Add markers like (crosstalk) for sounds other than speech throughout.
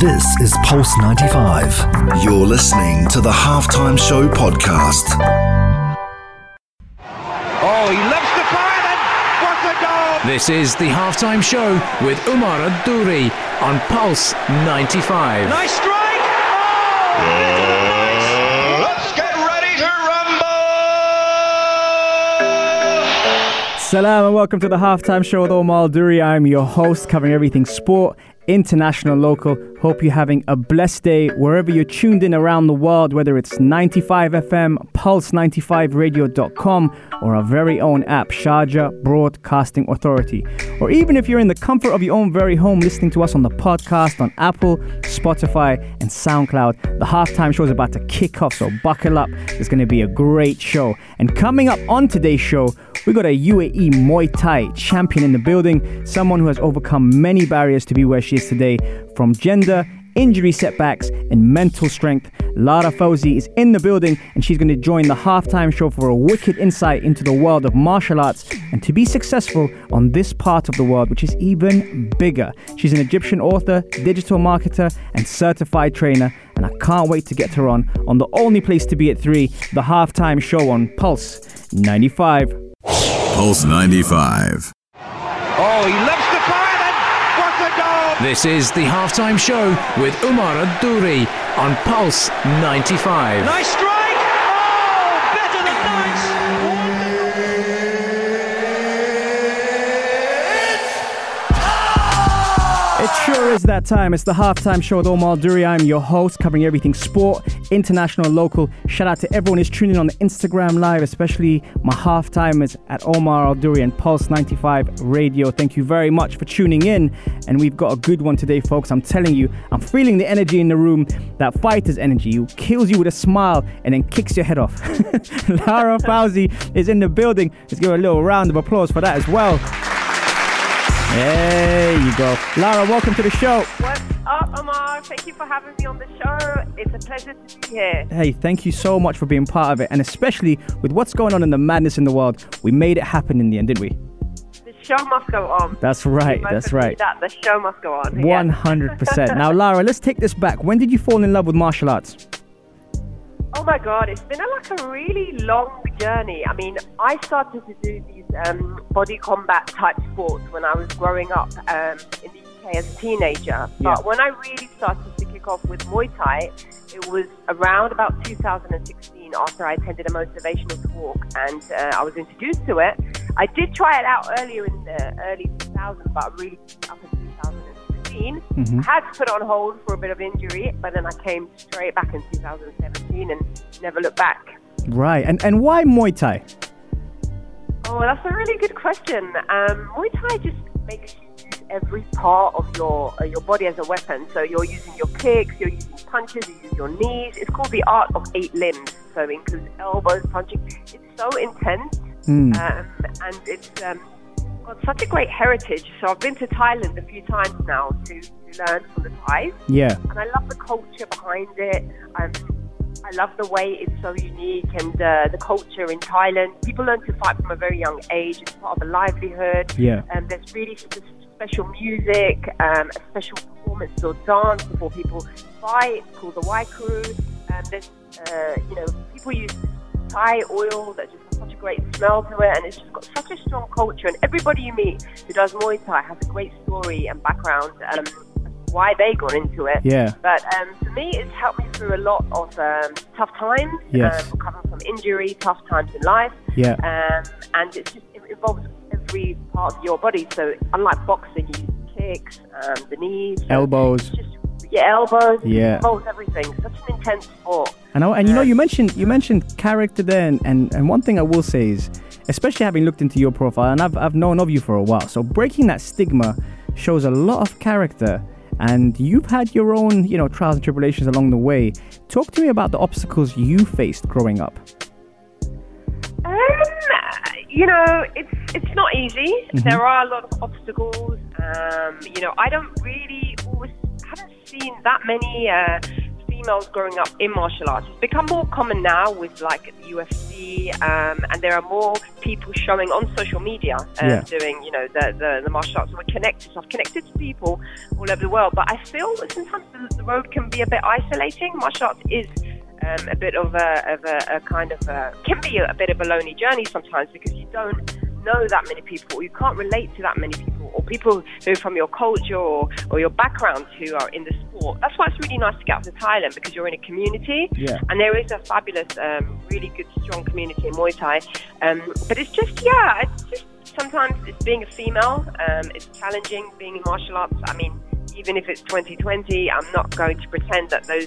This is Pulse 95. You're listening to the Halftime Show podcast. Oh, he loves the fire then. What a goal! This is the halftime show with Umar Adouri on Pulse 95. Nice strike! Oh! Let's get ready to rumble! Salam and welcome to the halftime show with Omar Duri. I'm your host, covering everything sport, international, local. Hope you're having a blessed day wherever you're tuned in around the world, whether it's 95 FM, Pulse95Radio.com, or our very own app, Sharjah Broadcasting Authority. Or even if you're in the comfort of your own very home listening to us on the podcast on Apple, Spotify, and SoundCloud. The halftime show is about to kick off, so buckle up. It's going to be a great show. And coming up on today's show, we got a UAE Muay Thai champion in the building, someone who has overcome many barriers to be where she is today, from gender, injury setbacks, and mental strength. Lara Fawzy is in the building and she's going to join the halftime show for a wicked insight into the world of martial arts and to be successful on this part of the world, which is even bigger. She's an Egyptian author, digital marketer, and certified trainer. And I can't wait to get her on on the only place to be at 3, the halftime show on Pulse 95. Pulse 95. Oh, he loves the fire then. What a goal! This is the halftime show with Umar Adouri on Pulse 95. Nice strike! It sure is that time. It's the halftime show with Omar Duri. I'm your host, covering everything sport, international, local. Shout out to everyone who's tuning in on the Instagram live, especially my halftimers at Omar Al Duri and Pulse 95 Radio. Thank you very much for tuning in. And we've got a good one today, folks. I'm telling you, I'm feeling the energy in the room, that fighter's energy, who kills you with a smile and then kicks your head off. (laughs) Lara Fawzy is in the building. Let's give her a little round of applause for that as well. There you go. Lara, welcome to the show. What's up, Omar? Thank you for having me on the show. It's a pleasure to be here. Hey, thank you so much for being part of it, and especially with what's going on in the madness in the world. We made it happen in the end, didn't we? The show must go on. That's right. That's right. That the show must go on. Hundred percent. Now, Lara, let's take this back. When did you fall in love with martial arts? Oh my God, it's been a, like a really long journey. I mean, I started to do these um, body combat type sports when I was growing up um, in the UK as a teenager. But Yeah. when I really started to kick off with Muay Thai, it was around about 2016 after I attended a motivational talk and uh, I was introduced to it. I did try it out earlier in the early 2000s, but really up in 2016. Mhm. I had to put it on hold for a bit of injury, but then I came straight back in 2017 and never looked back. Right. And and why Muay Thai? Oh, that's a really good question. Um, Muay Thai just makes you use every part of your uh, your body as a weapon. So you're using your kicks, you're using punches, you use your knees. It's called the art of eight limbs. So it includes elbows, punching. It's so intense, Mm. um, and it's um, got such a great heritage. So I've been to Thailand a few times now to, to learn from the Thais. Yeah. and I love the culture behind it. Um, I love the way it's so unique and uh, the culture in Thailand. People learn to fight from a very young age. It's part of a livelihood. Yeah. Um, there's really sp- special music, um, a special performance or dance before people fight it's called the Wai Kru. Um, there's, uh, you know, people use Thai oil that just such a great smell to it, and it's just got such a strong culture. And everybody you meet who does Muay Thai has a great story and background um, why they got into it. Yeah. But um, for me, it's helped me through a lot of um, tough times, Yes. um, recovering from injury, tough times in life, Yeah. um, and it just it involves every part of your body. So unlike boxing, you use kicks, um, the knees, Elbows. it's just your elbows. Yeah. Involves everything. Such an intense sport. And, I, and you know, you mentioned you mentioned character there, and, and, and one thing I will say is, especially having looked into your profile, and I've, I've known of you for a while, so breaking that stigma shows a lot of character, and you've had your own, you know, trials and tribulations along the way. Talk to me about the obstacles you faced growing up. Um, you know, it's it's not easy. There are a lot of obstacles. Um, you know, I don't really seen that many uh, females growing up in martial arts. It's become more common now with like the UFC, um, and there are more people showing on social media uh, Yeah. doing, you know, the, the, the martial arts. We're connected. So I've connected to people all over the world, but I feel that sometimes the, the road can be a bit isolating. Martial arts is um, a bit of a, of a, a kind of a, can be a, bit of a lonely journey sometimes because you don't know that many people, you can't relate to that many people, or people who are from your culture or, or your background who are in the sport. That's why it's really nice to get out to Thailand because you're in a community, Yeah. and there is a fabulous, um, really good, strong community in Muay Thai. Um, but it's just, yeah, it's just sometimes it's being a female, um, it's challenging being in martial arts. I mean, even if it's 2020, I'm not going to pretend that those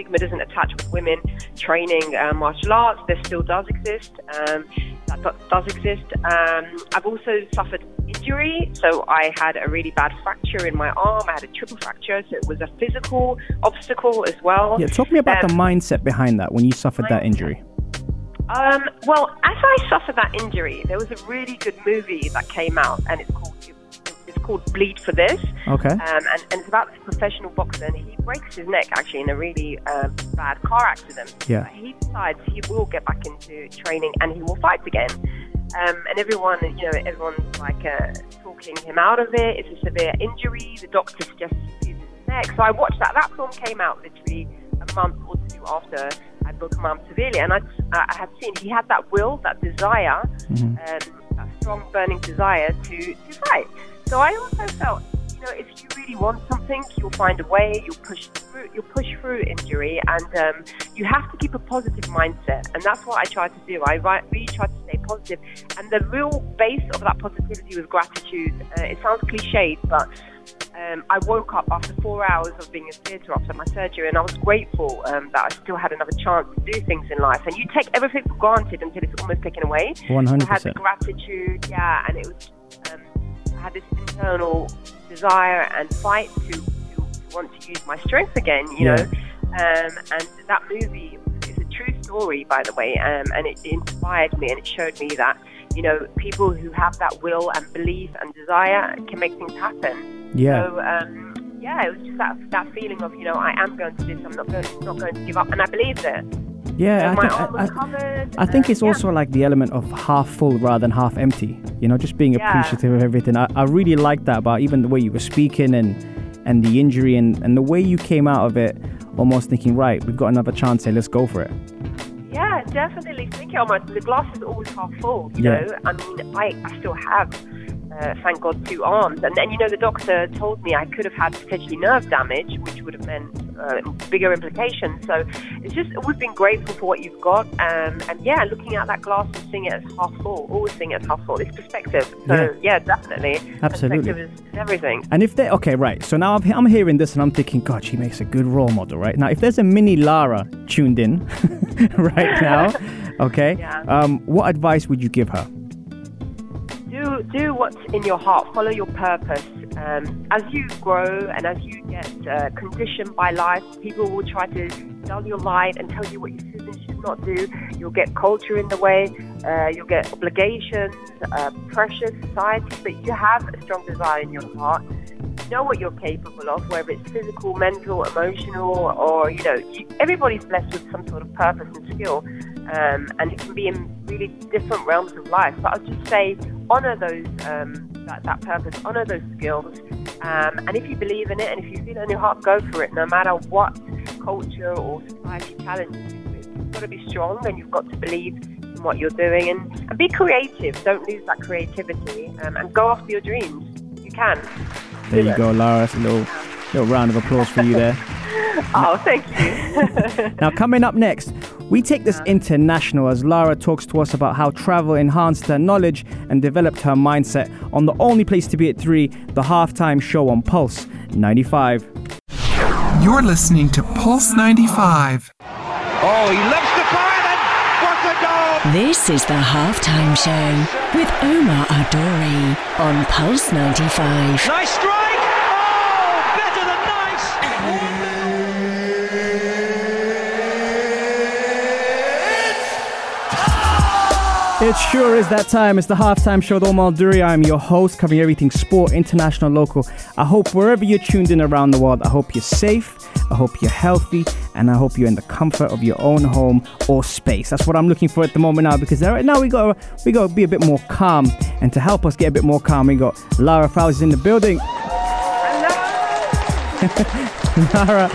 stigma doesn't attach with women training uh, martial arts. There still does exist. Um, that do- does exist. Um, I've also suffered injury, so I had a really bad fracture in my arm. I had a triple fracture, so it was a physical obstacle as well. Yeah, talk me about the Um, mindset behind that when you suffered that injury. Um, well, as I suffered that injury, there was a really good movie that came out, and it's called called Bleed for This. Okay. Um, and, and it's about this professional boxer, and he breaks his neck actually in a really uh, bad car accident. Yeah. He decides he will get back into training and he will fight again. Um, and everyone, you know, everyone's like uh, talking him out of it. It's a severe injury. The doctor suggests he fuses his neck. So I watched that. That film came out literally a month or two after I broke my arm severely, and I, I had seen he had that will, that desire, um, that strong burning desire to to fight. So I also felt, you know, if you really want something, you'll find a way. You'll push through. You'll push through injury, and um, you have to keep a positive mindset. And that's what I tried to do. I really tried to stay positive. And the real base of that positivity was gratitude. Uh, it sounds cliched, but um, I woke up after four hours of being in theatre after my surgery, and I was grateful um, that I still had another chance to do things in life. And you take everything for granted until it's almost taken away. 100%. I had the gratitude, yeah, and it was. I had this internal desire and fight to, to, to want to use my strength again, you Yeah. know. Um, and that movie is a true story, by the way, um, and it inspired me and it showed me that, you know, people who have that will and belief and desire can make things happen. Yeah. So, um, yeah, it was just that, that feeling of, you know, I am going to do this, I'm not going, not going to give up, and I believed it. Yeah, I think, I, I. Think it's yeah. also like the element of half full rather than half empty. You know, just being Yeah. appreciative of everything. I, I really like that about even the way you were speaking and and the injury and, and the way you came out of it almost thinking, right, we've got another chance here, let's go for it. Yeah, definitely. Think oh you almost the glass is always half full. You Yeah. know, I mean, I, I still have, uh, thank God, two arms, and then you know the doctor told me I could have had potentially nerve damage, which would have meant uh, bigger implications. So it's just we've been grateful for what you've got, um, and yeah, looking at that glass and seeing it as half full, always seeing it as half full. It's perspective. So yeah, definitely, Absolutely. perspective is, is everything. And if they okay, right. So now I'm, I'm hearing this and I'm thinking, God, she makes a good role model, right? Now, if there's a mini Lara tuned in (laughs) right now, (laughs) okay, Yeah. um, what advice would you give her? Do what's in your heart. Follow your purpose. Um, as you grow and as you get uh, conditioned by life, people will try to dull your light and tell you what you should and should not do. You'll get culture in the way. Uh, you'll get obligations, uh, pressure, society. But you have a strong desire in your heart. Know what you're capable of, whether it's physical, mental, emotional, or you know, everybody's blessed with some sort of purpose and skill, um, and it can be in really different realms of life. But I'll just say, honor those um, that, that purpose, honor those skills, um, and if you believe in it, and if you feel it in your heart, go for it. No matter what culture or society challenges you with, you've got to be strong, and you've got to believe in what you're doing, and, and be creative. Don't lose that creativity, um, and go after your dreams. You can. There you go, Lara. That's a little, little round of applause for you there. (laughs) Oh, thank you. (laughs) Now, coming up next, we take this international as Lara talks to us about how travel enhanced her knowledge and developed her mindset on the only place to be at 3, the halftime show on Pulse 95. You're listening to Pulse 95. Oh, he loves the fire and what a goal! This is the halftime show with Omar Adori on Pulse 95. Nice strike! It sure is that time. It's the halftime show with Omar Duri. I'm your host, covering everything sport, international, local. I hope wherever you're tuned in around the world, I hope you're safe, I hope you're healthy, and I hope you're in the comfort of your own home or space. That's what I'm looking for at the moment now because right now we got we got to be a bit more calm, and to help us get a bit more calm, we got Lara Fowles in the building. (laughs) Lara,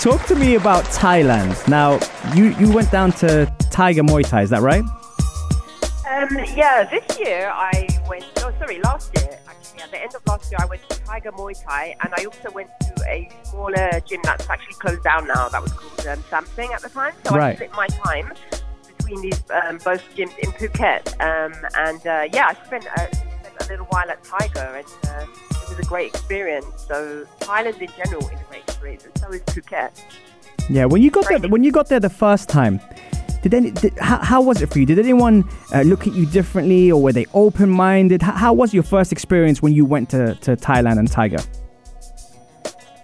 talk to me about Thailand. Now, you you went down to Tiger Muay Thai, is that right? Um, yeah, this year I went. No, sorry, last year actually. At the end of last year, I went to Tiger Muay Thai, and I also went to a smaller gym that's actually closed down now. That was called um, Samsung at the time. So I split my time between these um, both gyms in Phuket. Um, and uh, yeah, I spent, uh, spent a little while at Tiger, and uh, it was a great experience. So Thailand in general is a great experience, and so is Phuket. Yeah, when you got there, when you got there the first time, did any, did, how, how was it for you? Did anyone uh, look at you differently, or were they open-minded? How, how was your first experience when you went to, to Thailand and Tiger?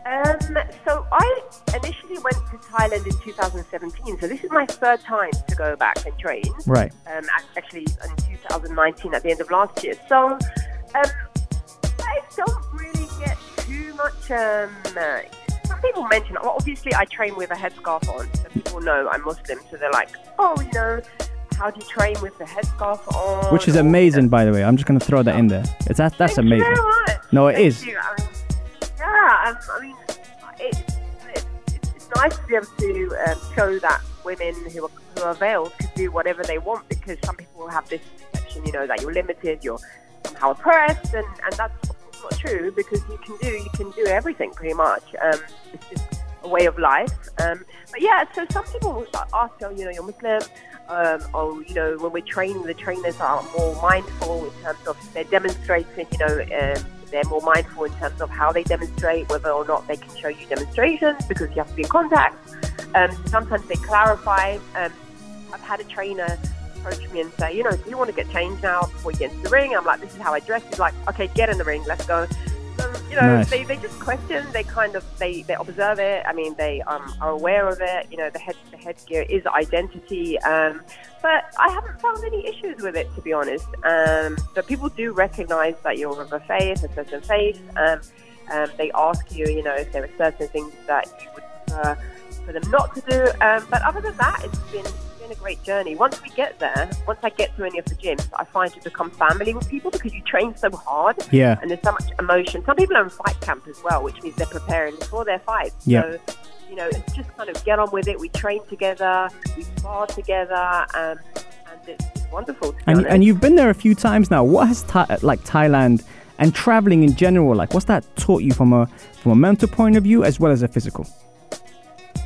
Um, so I initially went to Thailand in 2017. So this is my third time to go back and train. Right. Um, actually in 2019 at the end of last year. So um, I don't really get too much. Some people mention. Well, obviously, I train with a headscarf on, so people know I'm Muslim. So they're like, "Oh, you know, how do you train with the headscarf on?" Which is amazing, by the way. I'm just gonna throw that in there. It's that that's Thank amazing. No, it Thank is. you. I mean, yeah, um, I mean, it, it, it's, it's nice to be able to um, show that women who are, who are veiled can do whatever they want because some people have this perception, you know, that you're limited, you're somehow oppressed, and, and that's not true because you can do you can do everything pretty much. Um, it's just a way of life. Um, but yeah, so some people ask, oh, you know, you're Muslim. Um, or you know, when we're training, the trainers are more mindful in terms of they're demonstrating. You know, um, they're more mindful in terms of how they demonstrate, whether or not they can show you demonstrations because you have to be in contact. Um, sometimes they clarify. Um, I've had a trainer approach me and say, you know, do you want to get changed now before you get into the ring? I'm like, this is how I dress. He's like, okay, get in the ring, let's go. So, you know, Nice. they, they just question, they kind of, they, they observe it. I mean, they um, are aware of it. You know, the head, the headgear is identity. Um, but I haven't found any issues with it, to be honest. Um, but people do recognize that you're of a faith, a certain faith. Um, um, they ask you, you know, if there are certain things that you would prefer for them not to do. Um, but other than that, it's been been a great journey. Once we get there, once I get to any of the gyms, I find you become family with people because you train so hard. Yeah. And there's so much emotion. Some people are in fight camp as well, which means they're preparing for their fights. Yeah. So, you know, it's just kind of get on with it. We train together, we spar together, um, and it's, it's wonderful. To And and you've been there a few times now. What has Tha- like Thailand and traveling in general like? What's that taught you from a from a mental point of view as well as a physical?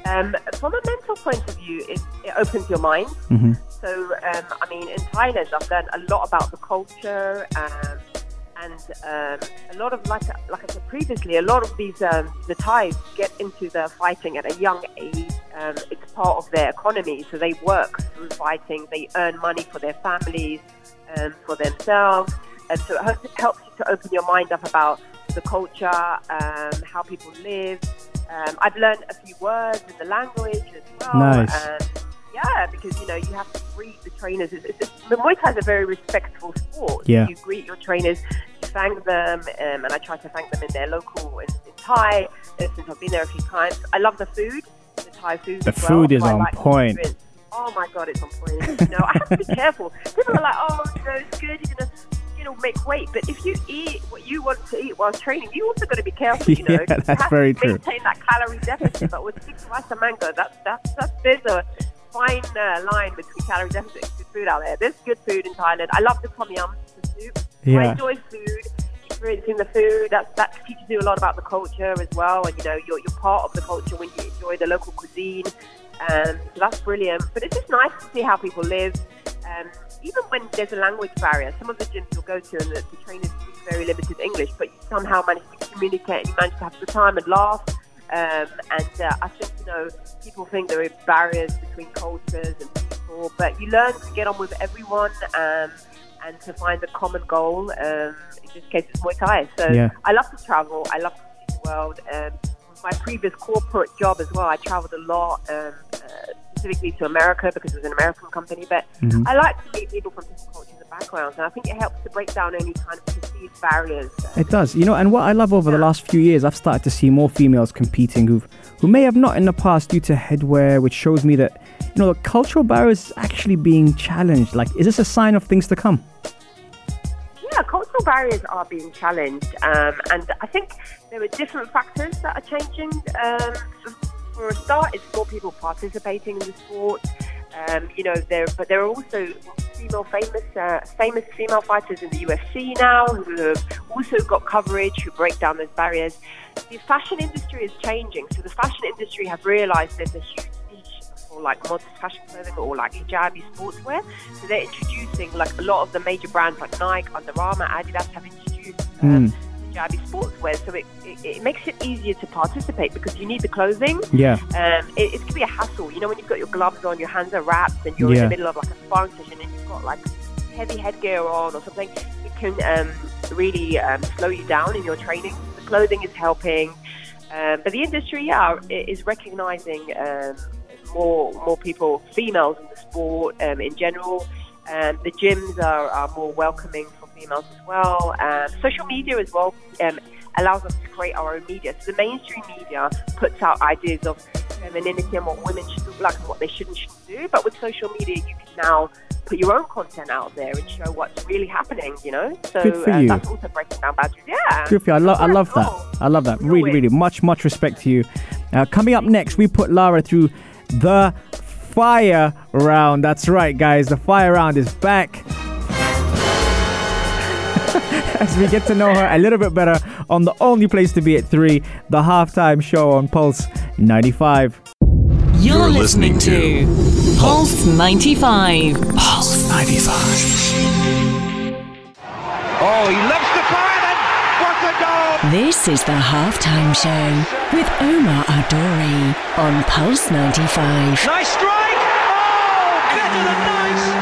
Um, from a mental point of view, it, it opens your mind. Mhm. So, um, I mean, in Thailand, I've learned a lot about the culture um, and um, a lot of, like, like I said previously, a lot of these, um, the Thais get into the fighting at a young age. Um, it's part of their economy, so they work through fighting. They earn money for their families, um, for themselves. And so it helps, it helps you to open your mind up about the culture, um, how people live. Um, I've learned a few words in the language as well. Nice. And yeah, because you know you have to greet the trainers. It's, it's, the Muay Thai is a very respectful sport. Yeah. You greet your trainers, you thank them, um, and I try to thank them in their local in, in Thai. uh, Since I've been there a few times, I love the food. The Thai food. The as well, food is on like point. Oh my god, it's on point. You know, I have to be careful. People are like, oh, you know, it's good. You're gonna, know, make weight. But if you eat what you want to eat while training, you also got to be careful. You (laughs) know, Yeah, You that's have very to true. Maintain that calorie deficit. but with six rice and mango, that's that's that's there's a fine uh, line between calorie deficit and good food out there. There's good food in Thailand. I love the tom yum, the soup. I enjoy food. Experiencing the food, that, that teaches you a lot about the culture as well. And, you know, you're, you're part of the culture when you enjoy the local cuisine. Um, so that's brilliant. But it's just nice to see how people live. Um, even when there's a language barrier, some of the gyms you'll go to and the, the trainers speak very limited English, but you somehow manage to communicate and you manage to have a good time and laugh. Um, and uh, I think, you know, people think there are barriers between cultures and people, but you learn to get on with everyone um, and to find a common goal. Um, in this case, it's Muay Thai. So Yeah. I love to travel. I love to see the world. Um, with my previous corporate job as well, I traveled a lot um, uh, specifically to America because it was an American company. But Mm-hmm. I like to meet people from different cultures and backgrounds, and I think it helps to break down any kind of perceived barriers. It does, you know, and what I love over the last few years, I've started to see more females competing who who may have not in the past due to headwear, which shows me that you know the cultural barriers is actually being challenged. Like, is this a sign of things to come? Yeah, cultural barriers are being challenged, um, and I think there are different factors that are changing. Um, for a start, it's more people participating in the sport. Um, you know, there, but there are also female famous, uh, famous female fighters in the UFC now who have also got coverage who break down those barriers. The fashion industry is changing, so the fashion industry have realised there's a huge niche for like modern fashion clothing or like hijabi sportswear. So they're introducing like a lot of the major brands like Nike, Under Armour, Adidas have introduced um, hijabi sportswear. So it, it, it makes it easier to participate because you need the clothing. Yeah. Um, it, it can be a hassle. You know, when you've got your gloves on, your hands are wrapped, and you're in the middle of like a sparring session, and you've got like heavy headgear on or something, it can um, really um, slow you down in your training. The clothing is helping, um, but the industry, yeah, is recognizing um, more more people, females in the sport um, in general. Um, the gyms are, are more welcoming for females as well. Um, social media as well um, allows us to create our own media. So the mainstream media puts out ideas of femininity and what women should look like and what they should and shouldn't do. But with social media, you can now put your own content out there and show what's really happening. You know, so Good for uh, you. that's also breaking down boundaries. Yeah, Good for you. I, lo- I love that. I love that. Really, Always. really much, much respect to you. Uh, coming up next, we put Lara through the fire round. That's right, guys. The fire round is back. (laughs) As we get to know her a little bit better on the only place to be at three, the halftime show on Pulse 95. You're, You're listening, listening to Pulse 95. Pulse 95. Oh, he loves the fire then. What a goal! This is the halftime show with Omar Adori on Pulse 95. Nice strike. Oh, better than nice.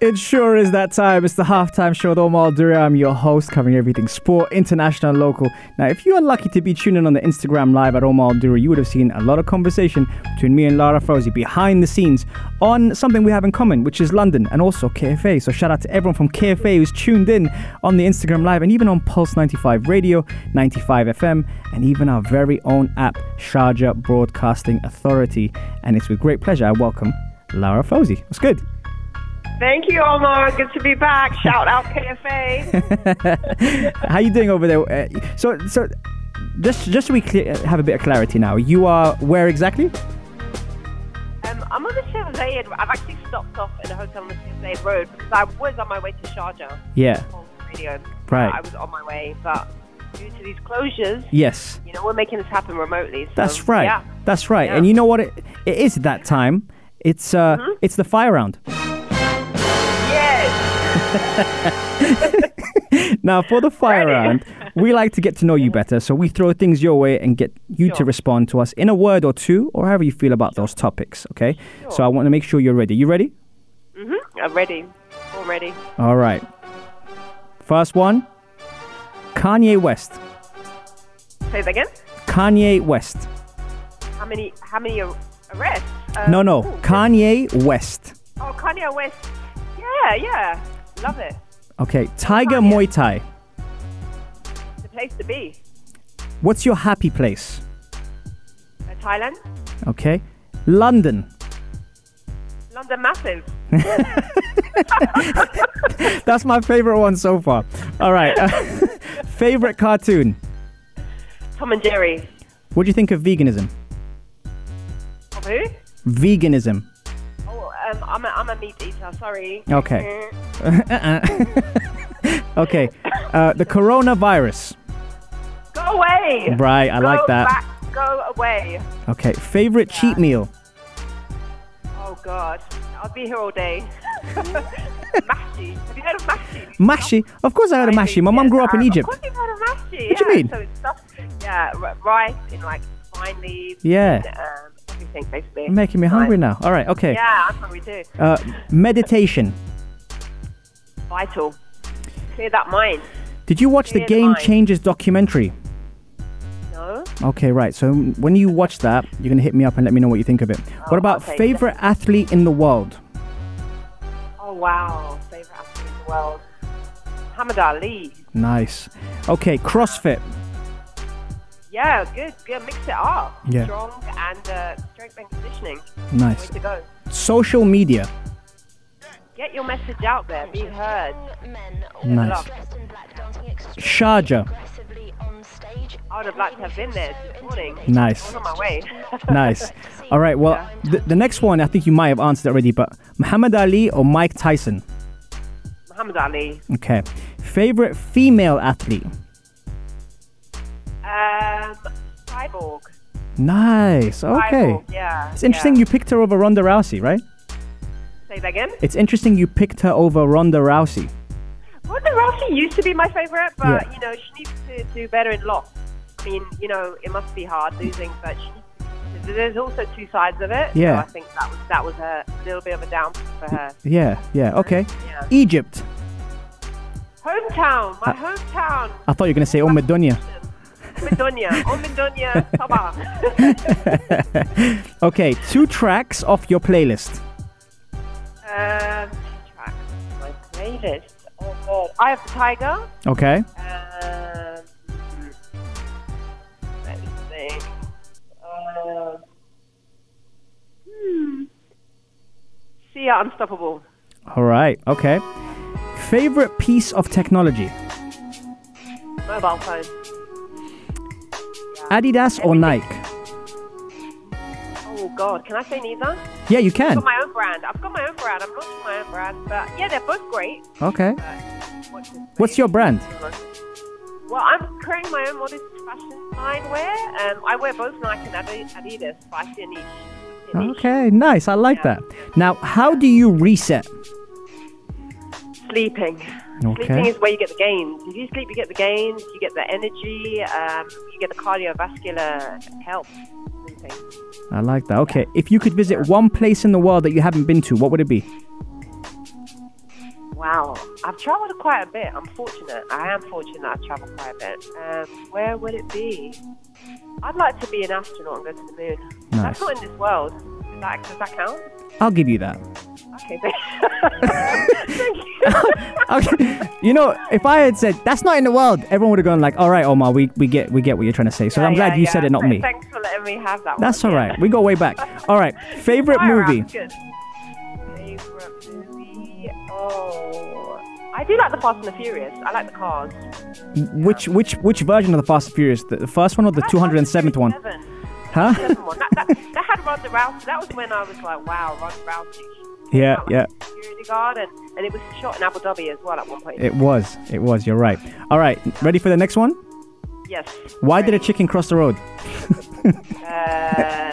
It sure is that time. It's the halftime show with Omar Dura. I'm your host, covering everything sport, international, local. Now, if you are lucky to be tuning on the Instagram live at Omar Dura, you would have seen a lot of conversation between me and Lara Fawzy behind the scenes on something we have in common, which is London and also KFA. So shout out to everyone from KFA who's tuned in on the Instagram live and even on Pulse 95 Radio, 95 FM, and even our very own app, Sharjah Broadcasting Authority. And it's with great pleasure I welcome Lara Fawzy. What's good? Thank you, Omar. Good to be back. Shout out KFA. (laughs) How you doing over there? Uh, so, so just just so we clear, have a bit of clarity now. You are where exactly? Um, I'm on the Sheikh Zayed. I've actually stopped off in a hotel on the Sheikh Zayed Road because I was on my way to Sharjah. Yeah. Radio. Right. I was on my way, but due to these closures, Yes. you know, we're making this happen remotely. So, That's right. Yeah. That's right. Yeah. And you know what? It, it is that time. It's uh, Mm-hmm. it's the fire round. (laughs) Now, for the fire round, we like to get to know you better. So we throw things your way and get you to respond to us in a word or two, or however you feel about those topics. Okay. So I want to make sure you're ready. You ready? Mm-hmm. I'm ready. I'm ready. All right. First one. Kanye West. Say that again. Kanye West. How many? How many ar- arrests? Um, No, no. ooh, Kanye West. Oh, Kanye West. Yeah, yeah. Love it. Okay. Tiger. Muay Thai. The place to be. What's your happy place? Uh, Thailand. Okay. London. London massive. (laughs) (laughs) That's my favorite one so far. All right. (laughs) favorite cartoon. Tom and Jerry. What do you think of veganism? Of who? Veganism. Um, I'm a, I'm a meat eater. Sorry. Okay. (laughs) Okay. Uh, the coronavirus. Go away. Right. I go like that. Back, go away. Okay. Favorite cheat meal. Oh God, I'll be here all day. (laughs) mashi. Have you heard of mashi? Mashi. Of course, I heard of mashi. My mum grew up in Egypt. Of course you've heard of mashi. What do yeah. you mean? So it's stuff, yeah, rice in like fine leaves. Yeah. And, um, everything basically. You're making me hungry now. All right. Okay. Yeah, I'm hungry too. Uh, meditation. Vital. Clear that mind. Did you watch the Clear the Game mind. Changers documentary? No. Okay, right. So when you watch that, you're gonna hit me up and let me know what you think of it. Oh, what about okay, favorite athlete in the world? Oh wow, favorite athlete in the world. Muhammad Ali. Nice. Okay, CrossFit. Yeah, good. Good. Mix it up. Yeah. Strong and uh, strength and conditioning. Nice. Way to go. Social media. Get your message out there. Be heard. Nice. Sharjah. I would have liked to have been there this morning. Nice. On my way. (laughs) Nice. All right. Well, Yeah. the, the next one I think you might have answered already, but Muhammad Ali or Mike Tyson? Muhammad Ali. Okay. Favorite female athlete? Um, Cyborg. Nice. Okay. Cyborg, yeah. It's interesting yeah. you picked her over Ronda Rousey, right? Say that again. It's interesting you picked her over Ronda Rousey. Ronda Rousey used to be my favorite, but Yeah. you know she needs to do better in loss. I mean, you know, it must be hard losing, but she, there's also two sides of it. Yeah. So I think that was that was a little bit of a down for her. Yeah, yeah, okay. Yeah. Egypt. Hometown, my Uh, hometown. I thought you were going to say Umm Oh. (laughs) Okay, two tracks off your playlist. um, track, my playlist. Oh god, I have the Tiger. Okay. Um, let's see. Um, hmm. Sia Unstoppable. All right, okay. Favorite piece of technology? Mobile phone. Adidas or Nike? Oh God, can I say neither? Yeah, you I've can. got my own brand. I've got my own brand. I'm launching my own brand, but yeah, they're both great. Okay. What's, What's your brand? Well, I'm creating my own modest fashion line wear. Um, I wear both Nike and Adidas, but. I see a niche. Okay, nice. I like Yeah. that. Now, how do you reset? Sleeping. Okay. Sleeping is where you get the gains. If you sleep, you get the gains. You get the energy. Um, you get the cardiovascular health. Sleeping. I like that. Okay, if you could visit one place in the world that you haven't been to, what would it be? Wow, I've travelled quite a bit. I'm fortunate. I am fortunate I've travelled quite a bit. Um, where would it be? I'd like to be an astronaut and go to the moon. Nice. That's not in this world. Does that, does that count? I'll give you that. Okay, thank thank you. (laughs) Okay. you know, if I had said that's not in the world, everyone would have gone like, "All right, Omar, we, we get we get what you're trying to say." So I'm Yeah, glad you yeah, said it, not me. Thanks for letting me have that That's one. all yeah. right. We go way back. (laughs) All right. Favorite movie? good. Favorite movie? Oh, I do like the Fast and the Furious. I like the cars. Which which which version of the Fast and Furious? The, the first one or the I 207th one? Fast Huh? seven. Seven one. Ronda Rousey. That was when I was like, wow, Ronda Rousey. Yeah, Like yeah. Security guard, and, and it was shot in Abu Dhabi as well at one point. It was. It was. You're right. All right. Ready for the next one? yes. Why did a chicken cross the road? Uh,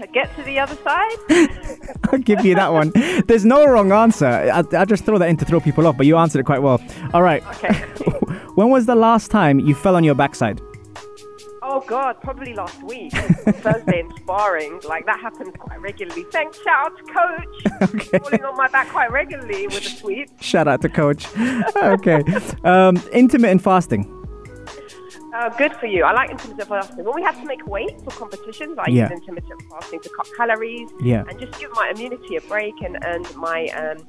to get to the other side? (laughs) I'll give you that one. There's no wrong answer. I, I just throw that in to throw people off, but you answered it quite well. All right. Okay. (laughs) when was the last time you fell on your backside? Oh God, probably last week, Thursday in sparring. Like that happens quite regularly. Thanks, shout out to coach. (laughs) Okay. Falling on my back quite regularly with a sweep. Shout out to coach. (laughs) okay. Um, intermittent fasting. Uh, good for you. I like intermittent fasting. When we have to make weight for competitions, I Yeah. use intermittent fasting to cut calories Yeah. and just give my immunity a break and, and my um,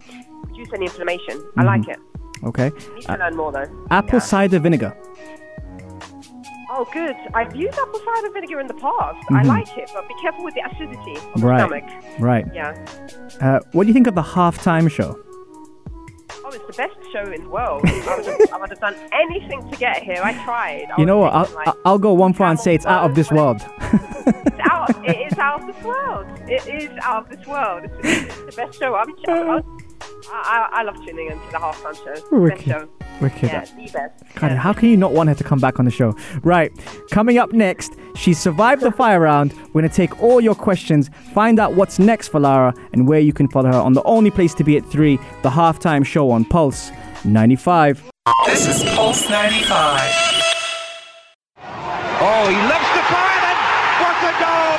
reduce any inflammation. I like it. Okay. Need to learn more though. Apple Yeah. cider vinegar. Oh, good. I've used apple cider vinegar in the past. I like it, but be careful with the acidity on Right. the stomach. Right. Yeah. Uh, what do you think of the halftime show? Oh, it's the best show in the world. I would, have, (laughs) I would have done anything to get here. I tried. I You know what? I'll, like, I'll go one far and say it's out of this world. (laughs) it's out. It is out of this world. It is out of this world. It's, it's the best show. I'm, I, I, I love tuning into the halftime show. Wicked. Best show. Wicked. Yeah, the best. God, Yeah. how can you not want her to come back on the show? Right, coming up next, she survived the fire round. We're going to take all your questions, find out what's next for Lara, and where you can follow her on the only place to be at 3, the halftime show on Pulse 95. This is Pulse 95. Oh, he loves to fire then. What a goal!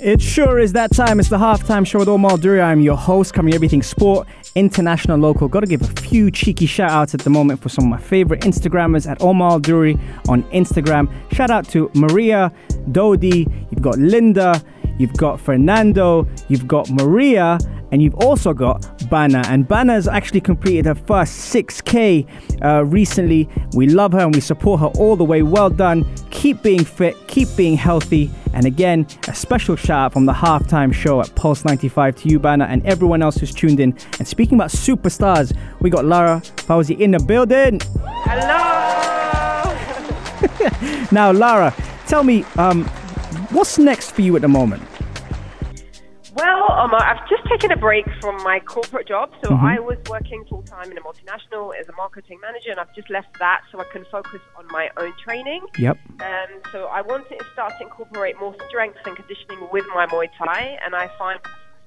It sure is that time. It's the halftime show with Omar Duri. I'm your host, covering everything sport, international, local. Got to give a few cheeky shout outs at the moment for some of my favorite Instagrammers at Omar Duri on Instagram. Shout out to Maria, Dodi, you've got Linda, you've got Fernando, you've got Maria, and you've also got Bana. And Bana has actually completed her first 6K uh, recently. We love her and we support her all the way. Well done. Keep being fit, keep being healthy. And again, a special shout out from the halftime show at Pulse 95 to you, Bana, and everyone else who's tuned in. And speaking about superstars, we got Lara Fawzy in the building. Hello. (laughs) Now, Lara, tell me, um, what's next for you at the moment? I've just taken a break from my corporate job. So Mhm. I was working full time in a multinational as a marketing manager, and I've just left that so I can focus on my own training. Yep. Um, so I wanted to start to incorporate more strength and conditioning with my Muay Thai, and I find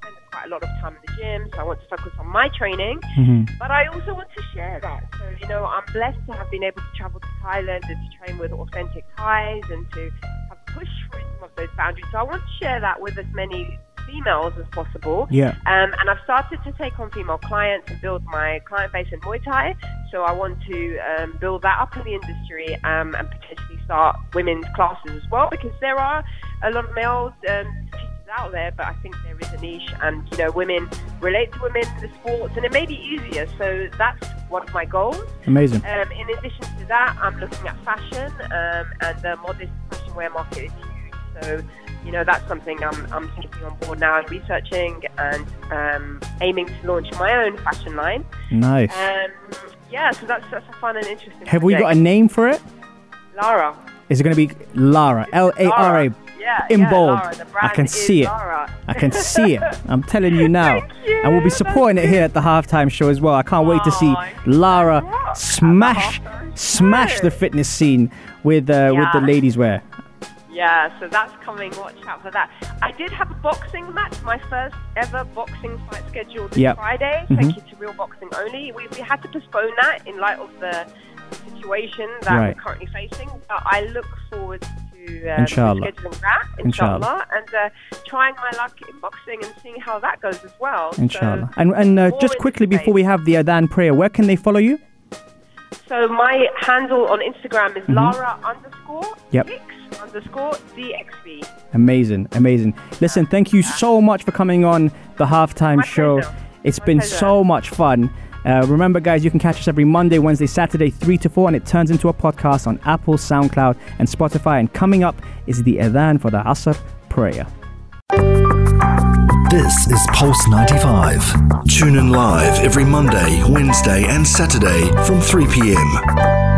I spend quite a lot of time in the gym, so I want to focus on my training. Mhm. But I also want to share that. So, you know, I'm blessed to have been able to travel to Thailand and to train with authentic Thais and to have pushed through some of those boundaries. So I want to share that with as many females as possible. Yeah. Um, and I've started to take on female clients and build my client base in Muay Thai. So I want to um, build that up in the industry um, and potentially start women's classes as well because there are a lot of males um, teachers out there, but I think there is a niche and, you know, women relate to women in the sports and it may be easier. So that's one of my goals. Amazing. Um, in addition to that, I'm looking at fashion um, and the modest fashion wear market is huge. So, you know, that's something I'm, I'm taking on board now and researching and um, aiming to launch my own fashion line. Nice. Um, yeah, so that's, that's a fun and interesting Have we got a name for it? Lara. Is it going to be Lara? L A R A. Yeah, In yeah, bold. Lara. I can see it. Lara. I can see it. (laughs) I'm telling you now. You, And we'll be supporting it here at the halftime show as well. I can't wait to see Lara rock at the smash smash the fitness scene with uh, with the ladies wear. Yeah, so that's coming. Watch out for that. I did have a boxing match, my first ever boxing fight scheduled Yep. Friday. Mhm. Thank you to Real Boxing Only. We, we had to postpone that in light of the situation that Right. we're currently facing. But I look forward to um, Inshallah. scheduling that, Inshallah. inshallah, and uh, trying my luck in boxing and seeing how that goes as well. So- Inshallah. And and uh, just quickly before we have the Adhan prayer, where can they follow you? So my handle on Instagram is Mhm. Lara underscore Yep. Dix underscore DXB. Amazing, amazing. Listen, thank you so much for coming on the halftime My show. pleasure. It's My been pleasure. so much fun. Uh, remember, guys, you can catch us every Monday, Wednesday, Saturday, 3 to 4, and it turns into a podcast on Apple, SoundCloud, and Spotify. And coming up is the Adhan for the Asr prayer. This is Pulse 95. Tune in live every Monday, Wednesday, and Saturday from 3 p.m.